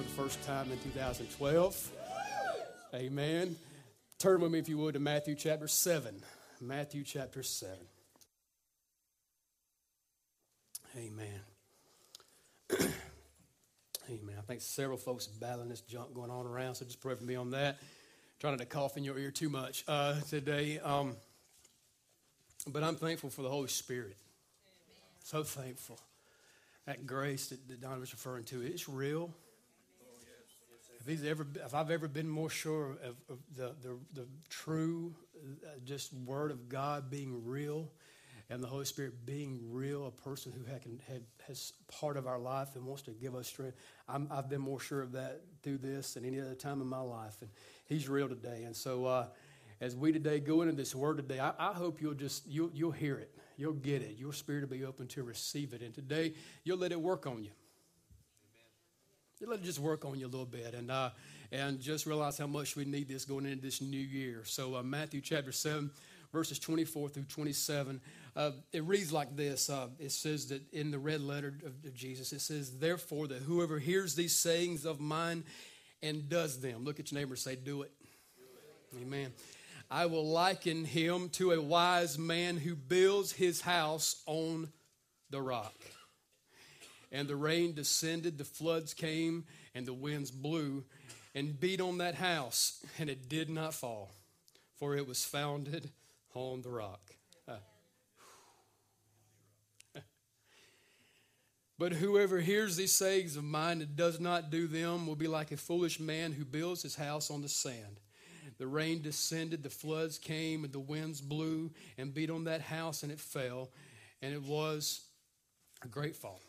first time in 2012. Amen. Turn with me, if you would, to Matthew chapter 7. Matthew chapter 7. Amen. Amen. I think several folks battling this junk going on around, so just pray for me on that. Trying not to cough in your ear too much uh, today. Um, but I'm thankful for the Holy Spirit. So thankful. That grace that, that Don was referring to, it's real. If, he's ever, if I've ever been more sure of, of the, the, the true, uh, just Word of God being real and the Holy Spirit being real, a person who had, has part of our life and wants to give us strength, i have been more sure of that through this than any other time in my life. And He's real today. And so, uh, as we today go into this Word today, I, I hope you'll just you'll, you'll hear it, you'll get it, your spirit will be open to receive it, and today you'll let it work on you. Let it just work on you a little bit, and uh, and just realize how much we need this going into this new year. So, uh, Matthew chapter seven, verses twenty-four through twenty-seven. Uh, it reads like this uh, it says that in the red letter of, Jesus, it says, Therefore, that whoever hears these sayings of mine and does them, look at your neighbor and say. Do it. Amen. I will liken him to a wise man who builds his house on the rock. And the rain descended, the floods came, and the winds blew and beat on that house, and it did not fall, for it was founded on the rock. Uh, but whoever hears these sayings of mine and does not do them will be like a foolish man who builds his house on the sand. The rain descended, the floods came, and the winds blew and beat on that house, and it fell, and it was a great fall.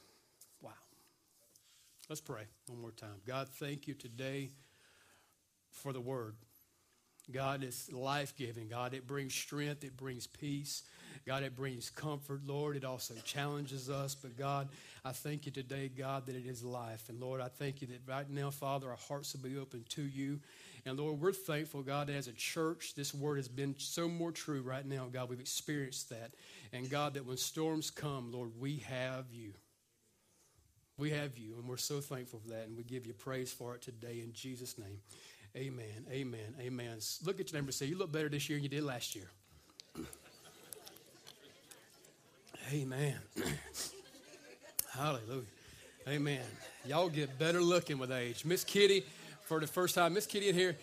Let's pray one more time. God, thank you today for the word. God, it's life giving. God, it brings strength, it brings peace. God, it brings comfort, Lord. It also challenges us. But God, I thank you today, God, that it is life. And Lord, I thank you that right now, Father, our hearts will be open to you. And Lord, we're thankful, God, that as a church, this word has been so more true right now, God. We've experienced that. And God, that when storms come, Lord, we have you. We have you, and we're so thankful for that, and we give you praise for it today in Jesus' name. Amen. Amen. Amen. Look at your neighbor and say, You look better this year than you did last year. Amen. Hallelujah. Amen. Y'all get better looking with age. Miss Kitty, for the first time, Miss Kitty in here.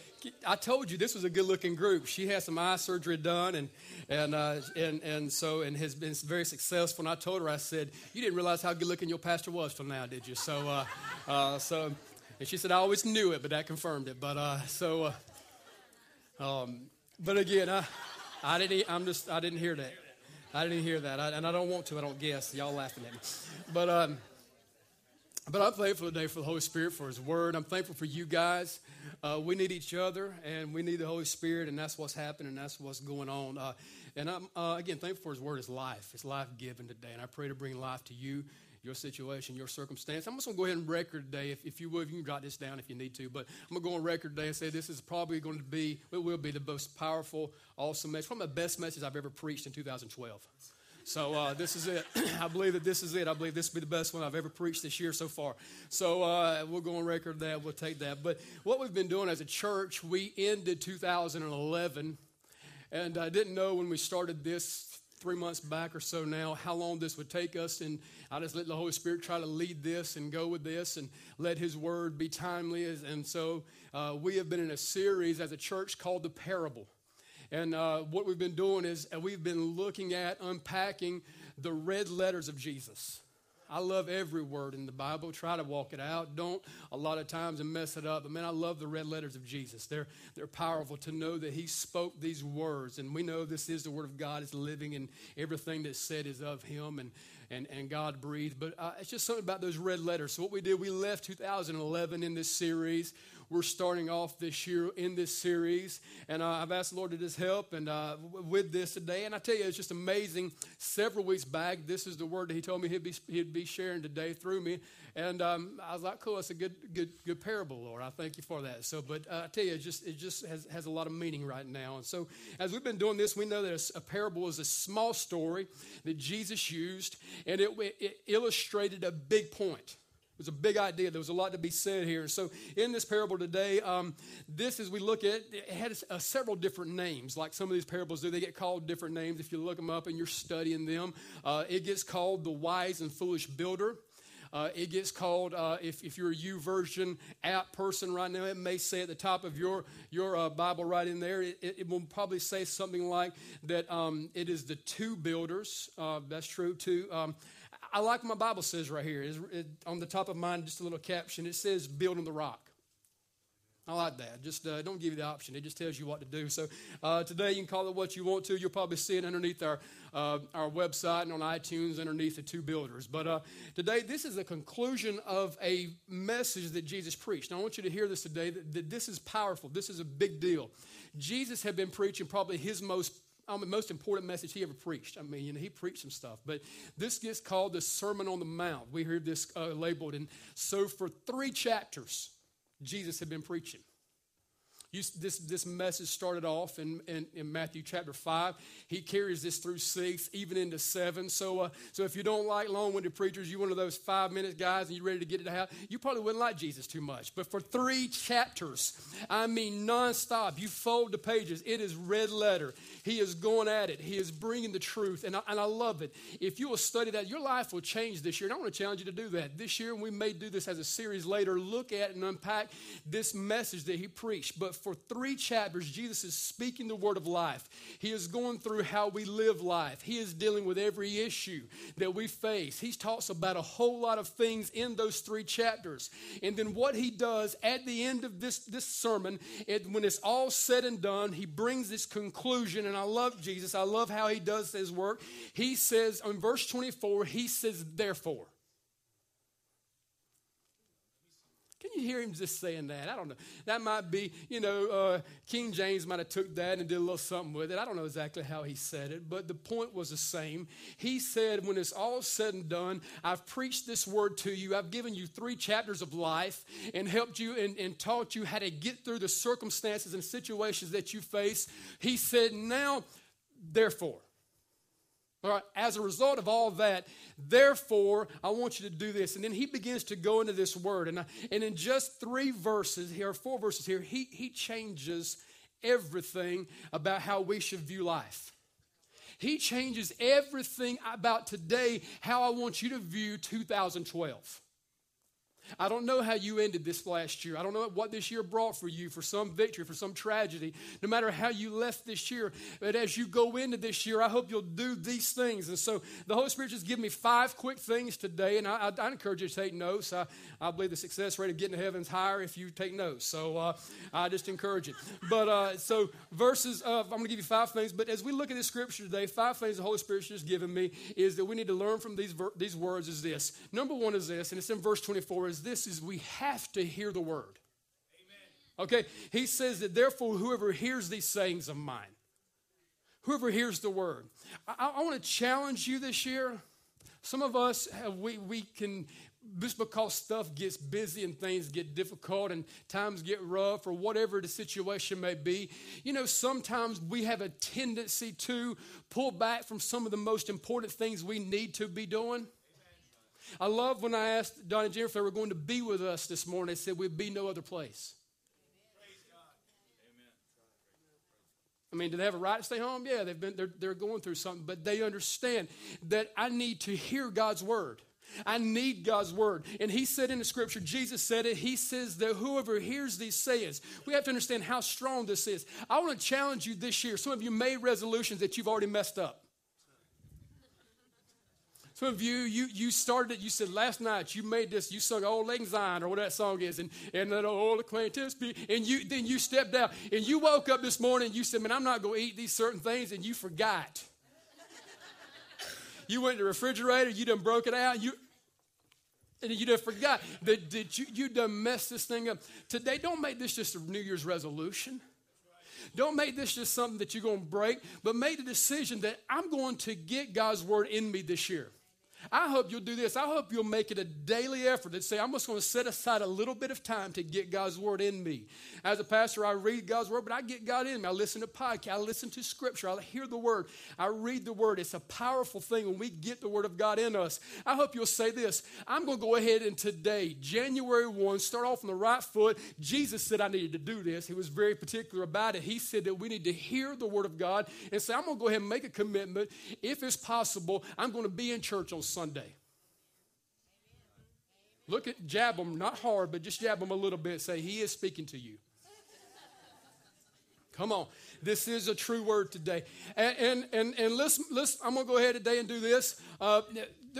I told you this was a good looking group. She had some eye surgery done, and and uh, and and so and has been very successful. And I told her, I said, "You didn't realize how good looking your pastor was till now, did you?" So, uh, uh, so, and she said, "I always knew it, but that confirmed it." But uh, so, uh, um, but again, I, I didn't. I'm just. I didn't hear that. I didn't hear that, I, and I don't want to. I don't guess. Y'all laughing at me, but um, but I'm thankful today for the Holy Spirit for His Word. I'm thankful for you guys. Uh, we need each other, and we need the Holy Spirit, and that's what's happening. That's what's going on. Uh, and I'm uh, again thankful for His Word. Is life. It's life given today, and I pray to bring life to you your situation, your circumstance. I'm just going to go ahead and record today, if, if you would, you can jot this down if you need to, but I'm going to go on record today and say this is probably going to be, it will be the most powerful, awesome message, probably the best message I've ever preached in 2012. So uh, this is it. I believe that this is it. I believe this will be the best one I've ever preached this year so far. So uh, we'll go on record that. We'll take that. But what we've been doing as a church, we ended 2011, and I didn't know when we started this three months back or so now how long this would take us. And I just let the Holy Spirit try to lead this and go with this and let His word be timely. And so uh, we have been in a series as a church called The Parable. And uh, what we've been doing is we've been looking at unpacking the red letters of Jesus. I love every word in the Bible. Try to walk it out. Don't a lot of times and mess it up. But man, I love the red letters of Jesus. They're they're powerful to know that He spoke these words, and we know this is the Word of God. is living, and everything that's said is of Him, and and and God breathed. But uh, it's just something about those red letters. So what we did, we left 2011 in this series we're starting off this year in this series. And uh, I've asked the Lord to just help and uh, with this today. And I tell you, it's just amazing. Several weeks back, this is the word that He told me He'd be, he'd be sharing today through me. And um, I was like, cool, that's a good, good, good parable, Lord. I thank you for that. So, but uh, I tell you, it just, it just has, has a lot of meaning right now. And so, as we've been doing this, we know that a parable is a small story that Jesus used, and it, it illustrated a big point. Was a big idea. There was a lot to be said here. So, in this parable today, um, this as we look at it, had uh, several different names. Like some of these parables do, they get called different names. If you look them up and you're studying them, uh, it gets called the wise and foolish builder. Uh, it gets called, uh, if, if you're a YouVersion app person right now, it may say at the top of your, your uh, Bible right in there, it, it, will probably say something like that um, it is the two builders. Uh, that's true, too. Um, I like what my Bible says right here. It, on the top of mine, just a little caption. It says, build on the rock. I like that. Just uh, don't give you the option. It just tells you what to do. So uh, today you can call it what you want to. You'll probably see it underneath our uh, our website and on iTunes underneath the two builders. But uh, today this is a conclusion of a message that Jesus preached. Now I want you to hear this today. That, that this is powerful. This is a big deal. Jesus had been preaching probably his most um, the most important message he ever preached. I mean, you know, he preached some stuff, but this gets called the Sermon on the Mount. We hear this uh, labeled. And so for three chapters, Jesus had been preaching. You, this, this message started off in, in, in, Matthew chapter 5. He carries this through 6, even into 7. So, uh, so if you don't like long winded preachers, you're one of those five minute guys and you're ready to get it out, you probably wouldn't like Jesus too much. But for three chapters, I mean nonstop, you fold the pages, it is red letter. He is going at it, He is bringing the truth. And I, and I love it. If you will study that, your life will change this year. And I want to challenge you to do that. This year, And we may do this as a series later, look at and unpack this message that He preached. But for three chapters, Jesus is speaking the word of life. He is going through how we live life. He is dealing with every issue that we face. He talks about a whole lot of things in those three chapters. And then what he does at the end of this, this sermon, it, when it's all said and done, he brings this conclusion. And I love Jesus. I love how he does his work. He says, in verse 24, he says, therefore. Can you hear him just saying that? I don't know. That might be, you know, uh, King James might have took that and did a little something with it. I don't know exactly how he said it, but the point was the same. He said, when it's all said and done, I've preached this word to you. I've given you three chapters of life and helped you and, and taught you how to get through the circumstances and situations that you face. He said, now, therefore, all right, as a result of all that, therefore, I want you to do this. And then he begins to go into this word. And, I, and in just three verses here, four verses here, he, he changes everything about how we should view life. He changes everything about today, how I want you to view 2012. I don't know how you ended this last year. I don't know what this year brought for you, for some victory, for some tragedy, no matter how you left this year. But as you go into this year, I hope you'll do these things. And so the Holy Spirit just give me five quick things today, and I, I, I encourage you to take notes. I, I believe the success rate of getting to heaven is higher if you take notes. So uh, I just encourage it. But uh, so verses, of, I'm going to give you five things. But as we look at this scripture today, five things the Holy Spirit's just given me is that we need to learn from these, these words is this. Number one is this, and it's in verse 24, is this is we have to hear the word. Okay, he says that therefore whoever hears these sayings of mine, whoever hears the word. I, I want to challenge you this year. Some of us, have, we, we can, just because stuff gets busy and things get difficult and times get rough or whatever the situation may be, you know, sometimes we have a tendency to pull back from some of the most important things we need to be doing. I love when I asked Don and Jennifer if they were going to be with us this morning. They said we'd be no other place. I mean, do they have a right to stay home? Yeah, they've been, they're, they're going through something, but they understand that I need to hear God's word. I need God's word. And he said in the scripture, Jesus said it, he says that whoever hears these sayings, we have to understand how strong this is. I want to challenge you this year. Some of you made resolutions that you've already messed up. Some of you, you, you started it, you said last night you made this, you sung Auld Lang Syne or what that song is, and, and that old acquaintance be, and you, then you stepped out and you woke up this morning you said, man, I'm not going to eat these certain things, and you forgot. you went to the refrigerator, you done broke it out, you, and you done forgot that, that you, you done messed this thing up. Today, don't make this just a New Year's resolution. Don't make this just something that you're going to break, but make the decision that I'm going to get God's word in me this year. I hope you'll do this. I hope you'll make it a daily effort to say, I'm just going to set aside a little bit of time to get God's word in me. As a pastor, I read God's word, but I get God in me. I listen to podcasts, I listen to scripture, I hear the word, I read the word. It's a powerful thing when we get the word of God in us. I hope you'll say this. I'm going to go ahead and today, January 1, start off on the right foot. Jesus said I needed to do this. He was very particular about it. He said that we need to hear the word of God and say, I'm going to go ahead and make a commitment. If it's possible, I'm going to be in church on Sunday. Look at, jab them, not hard, but just jab them a little bit. Say, He is speaking to you. Come on. This is a true word today. And, and, and, and let's, let's, I'm going to go ahead today and do this. Uh,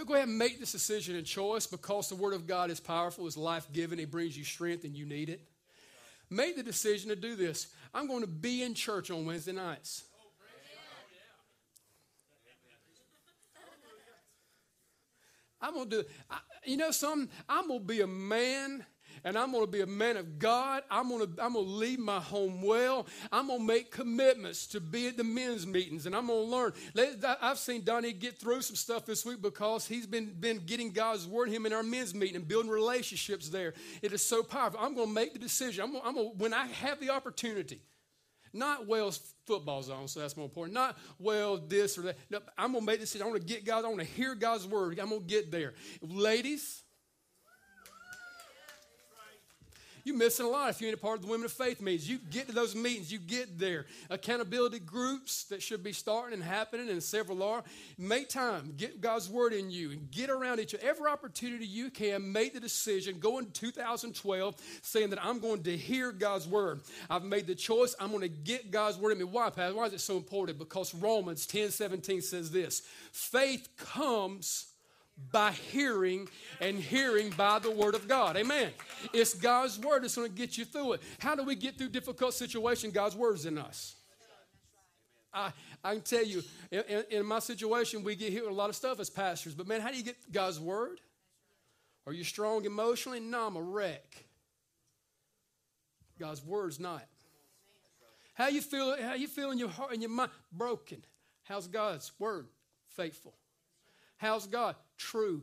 go ahead and make this decision and choice because the word of God is powerful, is life giving, it brings you strength, and you need it. Make the decision to do this. I'm going to be in church on Wednesday nights. I'm gonna do. I, you know something? I'm gonna be a man and I'm going to be a man of God. I'm going to, I'm going to lead my home well. I'm going to make commitments to be at the men's meetings, and I'm going to learn. I've seen Donnie get through some stuff this week because he's been, been getting God's word him in our men's meeting and building relationships there. It is so powerful. I'm going to make the decision. I'm going, I'm going, when I have the opportunity, not well football zone, so that's more important. Not well this or that. No, I'm gonna make this. I want to get God. I want to hear God's word. I'm gonna get there. Ladies, You're missing a lot if you ain't a part of the Women of Faith meetings. You get to those meetings, you get there. Accountability groups that should be starting and happening, and several are. Make time, get God's word in you, and get around each other. Every opportunity you can, make the decision. Go in 2012 saying that I'm going to hear God's word. I've made the choice. I'm going to get God's word in me. Why, Pastor? Why is it so important? Because Romans 10 17 says this faith comes by hearing and hearing by the word of God. Amen. It's God's word that's going to get you through it. How do we get through difficult situations? God's word's in us. I, I can tell you, in, in, my situation, we get with a lot of stuff as pastors, but man, how do you get God's word? Are you strong emotionally? No, I'm a wreck. God's word's not. How you feel? How you feel in your heart and your mind? Broken. How's God's word? Faithful. How's God? True.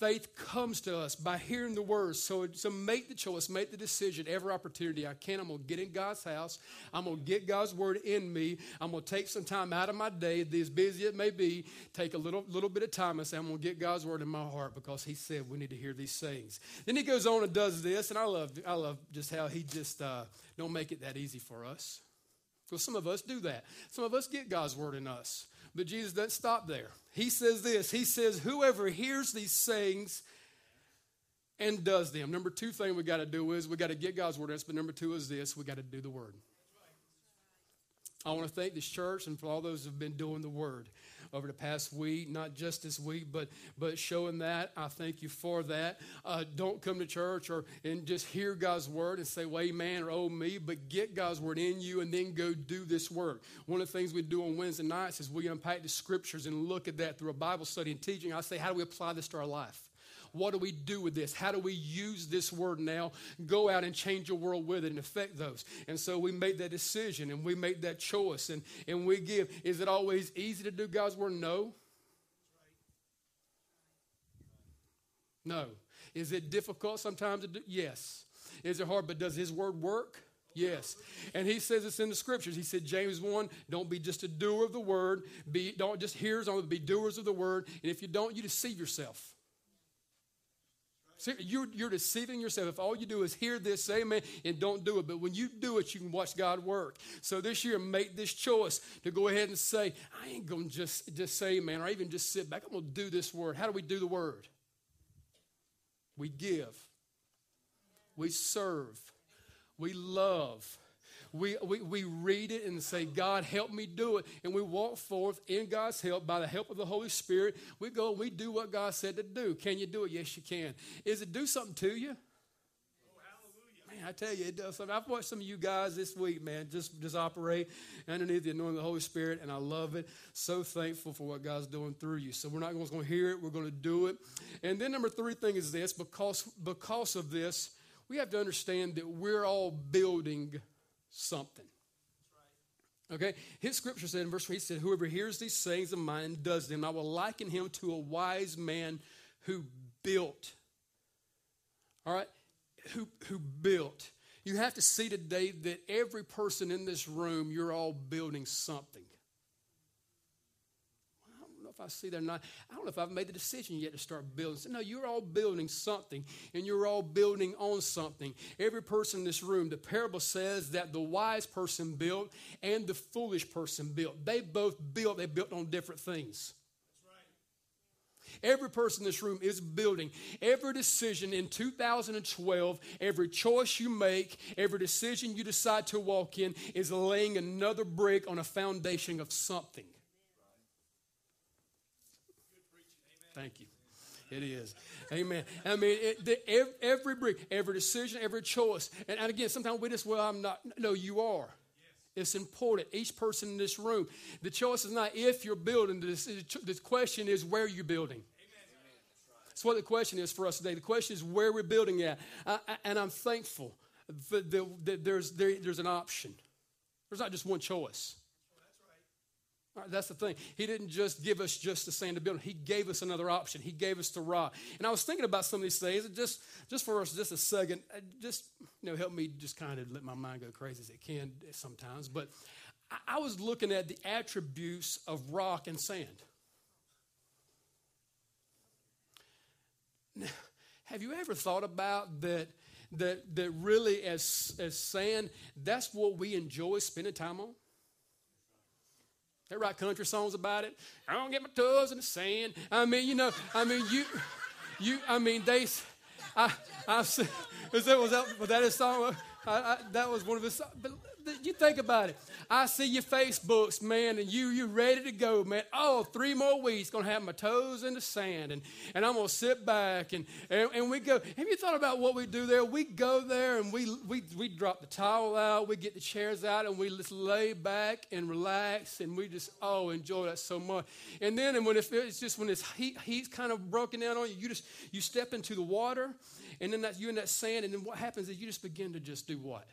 Faith comes to us by hearing the words. So, it's so make the choice, make the decision every opportunity I can. I'm going to get in God's house. I'm going to get God's word in me. I'm going to take some time out of my day, as busy it may be, take a little, little bit of time and say, I'm going to get God's word in my heart because He said we need to hear these things. Then He goes on and does this, and I love, I love just how He just uh, don't make it that easy for us. Because some of us do that. Some of us get God's word in us. But Jesus doesn't stop there. He says this He says, Whoever hears these sayings and does them. Number two thing we got to do is we got to get God's word us, but number two is this we got to do the word. I want to thank this church and for all those who have been doing the word over the past week, not just this week, but but showing that. I thank you for that. Uh, don't come to church or and just hear God's word and say, "Well, Amen" or "Oh me," but get God's word in you and then go do this work. One of the things we do on Wednesday nights is we unpack the scriptures and look at that through a Bible study and teaching. I say, how do we apply this to our life? What do we do with this? How do we use this word now? Go out and change your world with it and affect those. And so we make that decision and we make that choice and, and we give. Is it always easy to do God's word? No. No. Is it difficult sometimes to do? Yes. Is it hard? But does His word work? Yes. And he says it's in the scriptures. He said, James 1, don't be just a doer of the word. Be, don't just hearers only, be doers of the word. And if you don't, you deceive yourself. You're, you're deceiving yourself. If all you do is hear this, say amen, and don't do it. But when you do it, you can watch God work. So this year, make this choice to go ahead and say, I ain't going to just, just say amen or even just sit back. I'm going to do this word. How do we do the word? We give, we serve, we love, we, we, we read it and say, God, help me do it. And we walk forth in God's help by the help of the Holy Spirit. We go and we do what God said to do. Can you do it? Yes, you can. Is it do something to you? Oh, hallelujah. Man, I tell you, it does something. I've watched some of you guys this week, man, just, just operate underneath the anointing of the Holy Spirit, and I love it. So thankful for what God's doing through you. So we're not going to hear it, we're going to do it. And then number three thing is this because, because of this, we have to understand that we're all building something. Okay, his scripture said in verse 3, he said, Whoever hears these sayings of mine and does them, I will liken him to a wise man who built. All right, who, who built. You have to see today that every person in this room, you're all building something if I see that not. I don't know if I've made the decision yet to start building. No, you're all building something, and you're all building on something. Every person in this room, the parable says that the wise person built and the foolish person built. They both built, they built on different things. Every person in this room is building. Every decision in 2012, every choice you make, every decision you decide to walk in is laying another brick on a foundation of something. Thank you. It is. Amen. I mean, it, the, every, brick, every decision, every choice. And, and, again, sometimes we just, well, I'm not. No, you are. It's important. Each person in this room. The choice is not if you're building. The question is where you're building. That's what the question is for us today. The question is where we're building at. And I'm thankful that, there's, there, there's an option. There's not just one choice. Right, that's the thing. He didn't just give us just the sand to build. He gave us another option. He gave us the rock. And I was thinking about some of these things. Just, just for us, just a second, uh, just you know, help me just kind of let my mind go crazy as it can sometimes. But I, was looking at the attributes of rock and sand. Now, have you ever thought about that? That that really, as as sand, that's what we enjoy spending time on. They write country songs about it. I don't get my toes in the sand. I mean, you know, I mean, you, you, I mean, they, I, I, was that, was that, was that song? I, I, that was one of his songs. You think about it. I see your Facebooks, man, and you you ready to go, man. Oh, three more weeks, gonna have my toes in the sand, and, and I'm gonna sit back and, and, and we go. Have you thought about what we do there? We go there and we we we drop the towel out, we get the chairs out, and we just lay back and relax, and we just oh enjoy that so much. And then and when it's, just when it's heat heat's kind of broken down on you, you just you step into the water, and then that you in that sand, and then what happens is you just begin to just do what?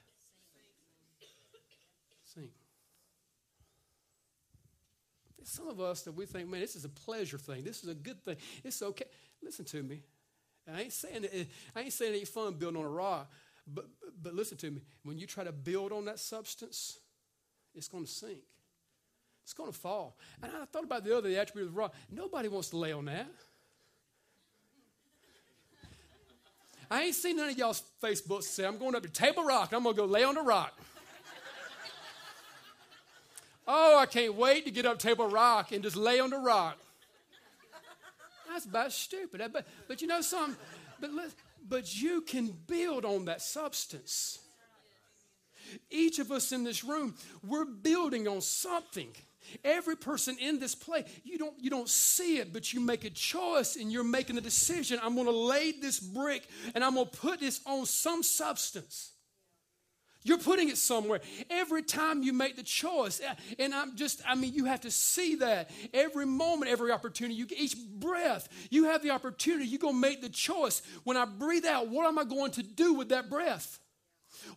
Some of us that we think, man, this is a pleasure thing. This is a good thing. It's okay. Listen to me. I ain't saying it, I ain't saying it ain't fun building on a rock, but but listen to me. When you try to build on that substance, it's going to sink. It's going to fall. And I thought about the other the attribute of the rock. Nobody wants to lay on that. I ain't seen none of y'all's Facebooks say, I'm going up to Table Rock. I'm going to go lay on the rock. Oh, I can't wait to get up Table Rock and just lay on the rock. That's about stupid. But, but you know something? But, but you can build on that substance. Each of us in this room, we're building on something. Every person in this place, you don't, you don't see it, but you make a choice and you're making a decision. I'm going to lay this brick and I'm going to put this on some substance. You're putting it somewhere. Every time you make the choice, uh, and I'm just, I mean, you have to see that every moment, every opportunity, you each breath, you have the opportunity. You're going to make the choice. When I breathe out, what am I going to do with that breath?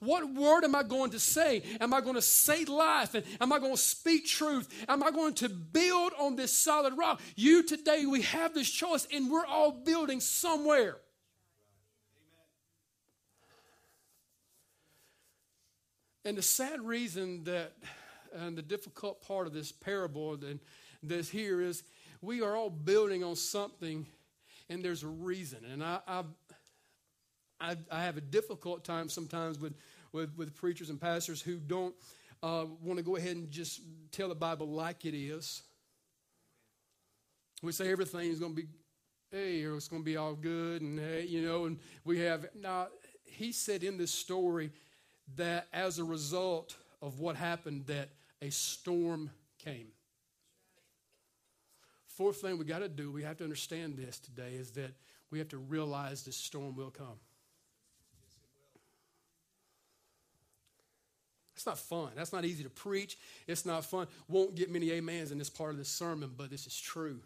What word am I going to say? Am I going to say life? And am I going to speak truth? Am I going to build on this solid rock? You today, we have this choice, and we're all building somewhere. And the sad reason that, and the difficult part of this parable and this here is we are all building on something, and there's a reason. And I, I, I, have a difficult time sometimes with, with, with preachers and pastors who don't uh, want to go ahead and just tell the Bible like it is. We say everything is going to be, hey, it's going to be all good, and hey, you know, and we have. Now, he said in this story, that as a result of what happened that a storm came. Fourth thing we got to do, we have to understand this today, is that we have to realize this storm will come. It's not fun. That's not easy to preach. It's not fun. Won't get many amens in this part of the sermon, but this is true.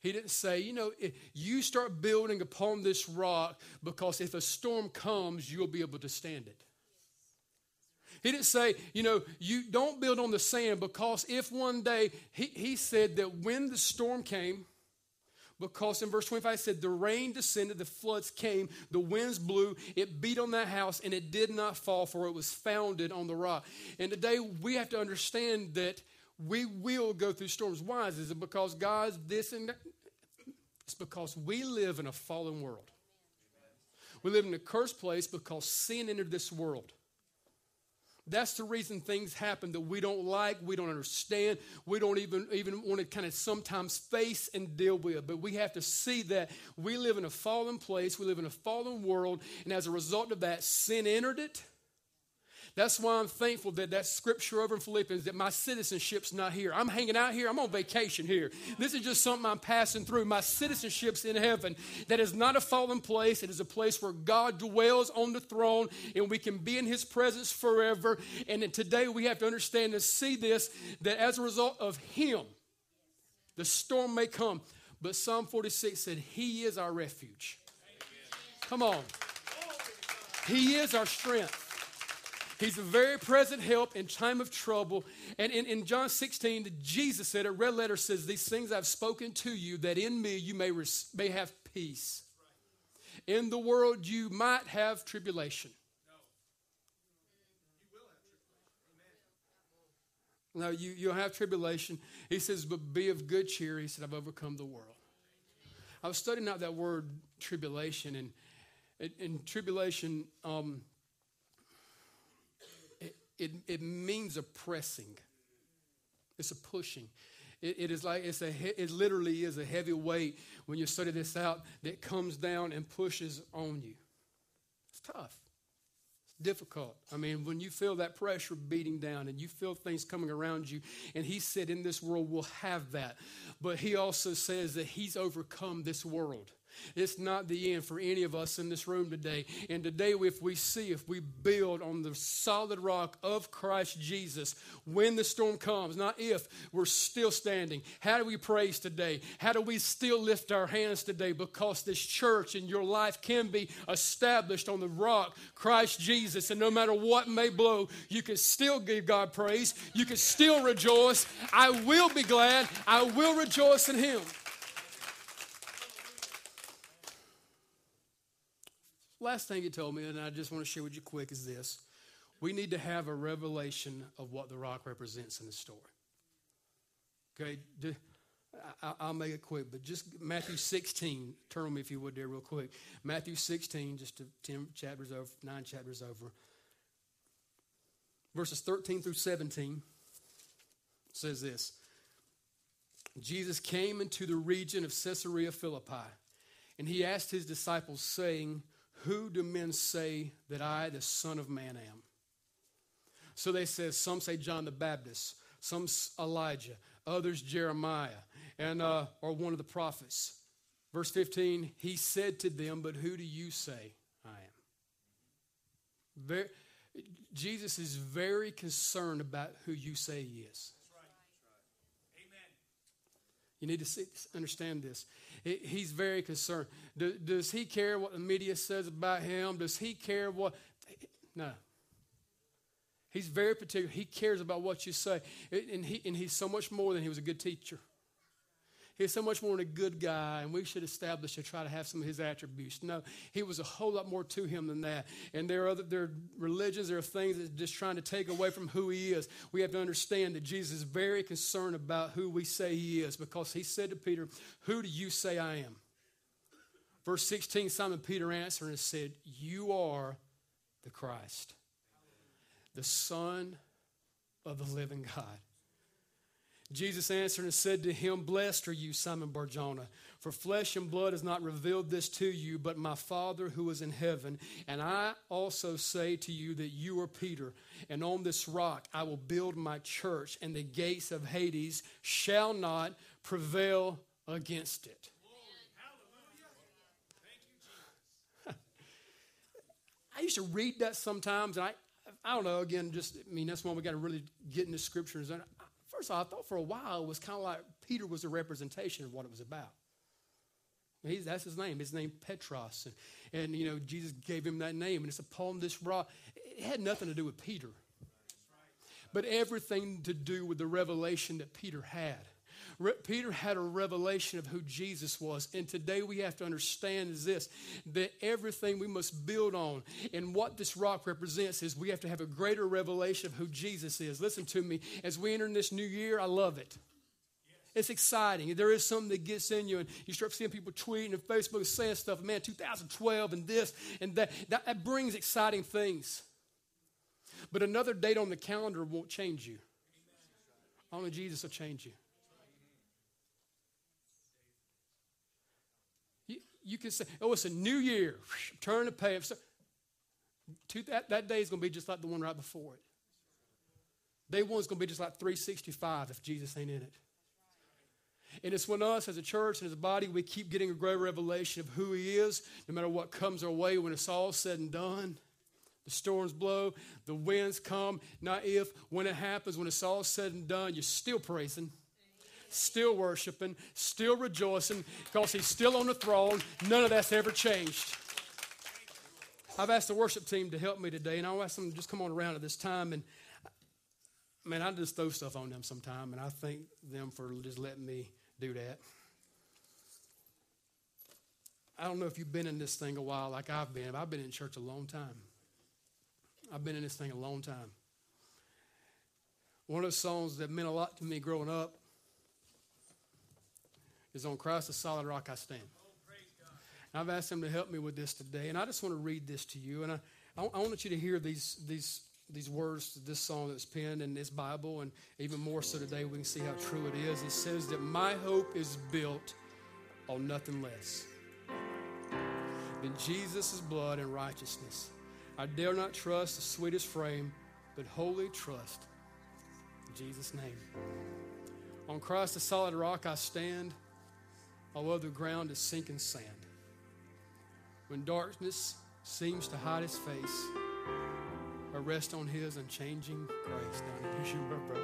He didn't say, you know, you start building upon this rock because if a storm comes, you'll be able to stand it. He didn't say, you know, you don't build on the sand because if one day, he, he said that when the storm came, because in verse 25 it said, The rain descended, the floods came, the winds blew, it beat on that house, and it did not fall, for it was founded on the rock. And today we have to understand that we will go through storms. Why is it? Because God's this and that? It's because we live in a fallen world. We live in a cursed place because sin entered this world. That's the reason things happen that we don't like, we don't understand, we don't even, even want to kind of sometimes face and deal with. But we have to see that we live in a fallen place, we live in a fallen world, and as a result of that, sin entered it that's why I'm thankful that that scripture over in Philippians that my citizenship's not here. I'm hanging out here. I'm on vacation here. This is just something I'm passing through. My citizenship's in heaven. That is not a fallen place. It is a place where God dwells on the throne and we can be in his presence forever. And today we have to understand and see this that as a result of him, the storm may come. But Psalm 46 said, He is our refuge. Come on. He is our strength. He's a very present help in time of trouble. And in, in John 16, Jesus said, a red letter says, These things I've spoken to you, that in me you may, res- may have peace. In the world you might have tribulation. No, you, you'll have tribulation. He says, but be of good cheer. He said, I've overcome the world. I was studying out that word tribulation, and in tribulation, um, it, it means a pressing. It's a pushing. It, it is like it's a it literally is a heavy weight when you study this out that comes down and pushes on you. It's tough. It's difficult. I mean, when you feel that pressure beating down and you feel things coming around you, and he said in this world we'll have that. But he also says that he's overcome this world. It's not the end for any of us in this room today. And today, if we see, if we build on the solid rock of Christ Jesus, when the storm comes, not if, we're still standing. How do we praise today? How do we still lift our hands today? Because this church and your life can be established on the rock, Christ Jesus. And no matter what may blow, you can still give God praise. You can still rejoice. I will be glad. I will rejoice in Him. Last thing he told me, and I just want to share with you quick, is this. We need to have a revelation of what the rock represents in the story. Okay, I'll make it quick, but just Matthew 16. Turn on me if you would there, real quick. Matthew 16, just 10 chapters over, nine chapters over. Verses 13 through 17 says this Jesus came into the region of Caesarea Philippi, and he asked his disciples, saying, who do men say that I, the Son of Man, am? So they said, some say John the Baptist, some Elijah, others Jeremiah, and uh, or one of the prophets. Verse 15, he said to them, But who do you say I am? Very, Jesus is very concerned about who you say he is. You need to see, understand this. He's very concerned. Does he care what the media says about him? Does he care what? No. He's very particular. He cares about what you say. And, he, and he's so much more than he was a good teacher. He's so much more than a good guy, and we should establish to try to have some of his attributes. No, he was a whole lot more to him than that. And there are other there are religions, there are things that are just trying to take away from who he is. We have to understand that Jesus is very concerned about who we say he is, because he said to Peter, Who do you say I am? Verse 16, Simon Peter answered and said, You are the Christ, the Son of the living God. Jesus answered and said to him, Blessed are you, Simon Barjona, for flesh and blood has not revealed this to you, but my Father who is in heaven. And I also say to you that you are Peter, and on this rock I will build my church, and the gates of Hades shall not prevail against it. I used to read that sometimes, and I, I don't know, again, just, I mean, that's when we got to really get into scriptures. First I thought for a while it was kind of like Peter was a representation of what it was about. He's, that's his name. His name Petros, and, and you know Jesus gave him that name, and it's upon this rock. It had nothing to do with Peter. but everything to do with the revelation that Peter had. Re- Peter had a revelation of who Jesus was. And today we have to understand is this that everything we must build on and what this rock represents is we have to have a greater revelation of who Jesus is. Listen to me. As we enter this new year, I love it. It's exciting. There is something that gets in you, and you start seeing people tweeting and Facebook saying stuff. Man, 2012 and this and that. That, that brings exciting things. But another date on the calendar won't change you. Only Jesus will change you. You, can say, oh, it's a new year. Turn the page. That, that day is going to be just like the one right before it. Day one is going to be just like 365 if Jesus ain't in it. And it's when us as a church and as a body, we keep getting a greater revelation of who He is, no matter what comes our way when it's all said and done. The storms blow, the winds come, not if, when it happens, when it's all said and done, you're still praising, still worshiping, still rejoicing, because He's still on the throne. None of that's ever changed. I've asked the worship team to help me today, and I'll ask them to just come on around at this time. And man, I just throw stuff on them sometime, and I thank them for just letting me do that. I don't know if you've been in this thing a while like I've been. I've been in church a long time. I've been in this thing a long time. One of the songs that meant a lot to me growing up is on Christ the Solid Rock I Stand. I've asked him to help me with this today, and I just want to read this to you. And I, I, want you to hear these, these these words this song that's penned in this Bible, and even more so today, we can see how true it is. It says that my hope is built on nothing less than Jesus' blood and righteousness. I dare not trust the sweetest frame, but wholly trust in Jesus' name. On Christ, the solid rock, I stand, although the ground is sinking sand. When darkness seems to hide his face, I rest on his unchanging grace. Now, here's your bro.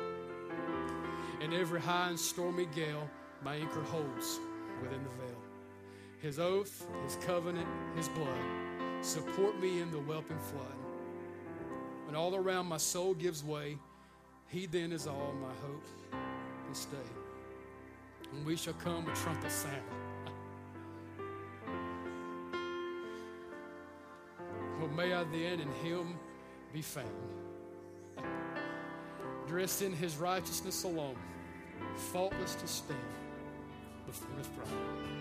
In every high and stormy gale, my anchor holds within the veil. His oath, his covenant, his blood support me in the whelping flood. When all around my soul gives way, he then is all my hope and stay. And we shall come with trumpet sound. well, may I then in him be found. Dressed in his righteousness alone, faultless to stand before his throne.